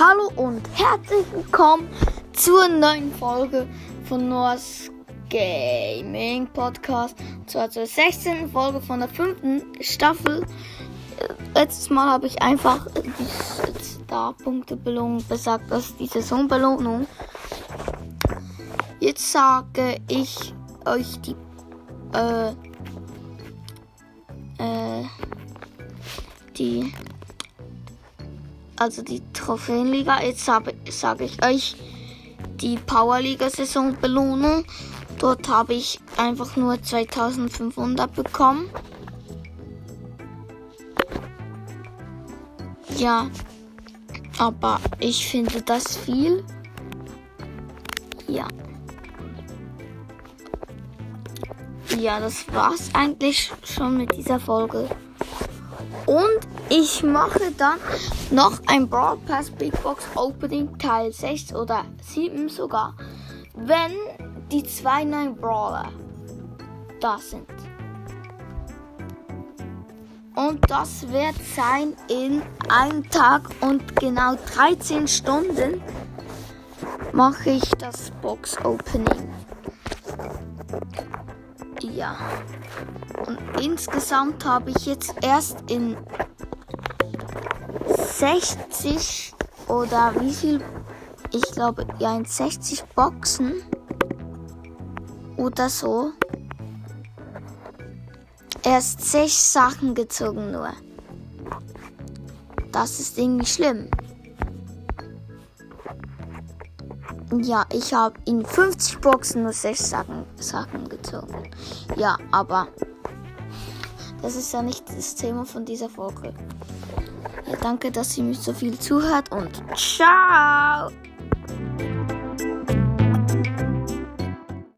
Hallo und herzlich willkommen zur neuen Folge von Noahs Gaming Podcast. Und zwar zur 16. Folge von der fünften Staffel. Äh, Letztes Mal habe ich einfach die Star-Punkte-Belohnung besagt, das ist die Saisonbelohnung. Jetzt sage ich euch die äh, äh, die also die Trophäenliga. Jetzt sage ich euch die Powerliga-Saisonbelohnung. Dort habe ich einfach nur 2500 bekommen. Ja, aber ich finde das viel. Ja. Ja, das war's eigentlich schon mit dieser Folge. Und ich mache dann noch ein Brawl Pass Big Box Opening Teil 6 oder 7 sogar, wenn die zwei neuen Brawler da sind. Und das wird sein in einem Tag und genau 13 Stunden mache ich das Box Opening. Ja. Und insgesamt habe ich jetzt erst in 60 oder wie viel? Ich glaube, ja, in 60 Boxen oder so. Erst 6 Sachen gezogen nur. Das ist irgendwie schlimm. Ja, ich habe in 50 Boxen nur 6 Sachen, Sachen gezogen. Ja, aber das ist ja nicht das Thema von dieser Folge. Danke, dass ihr mich so viel zuhört und ciao!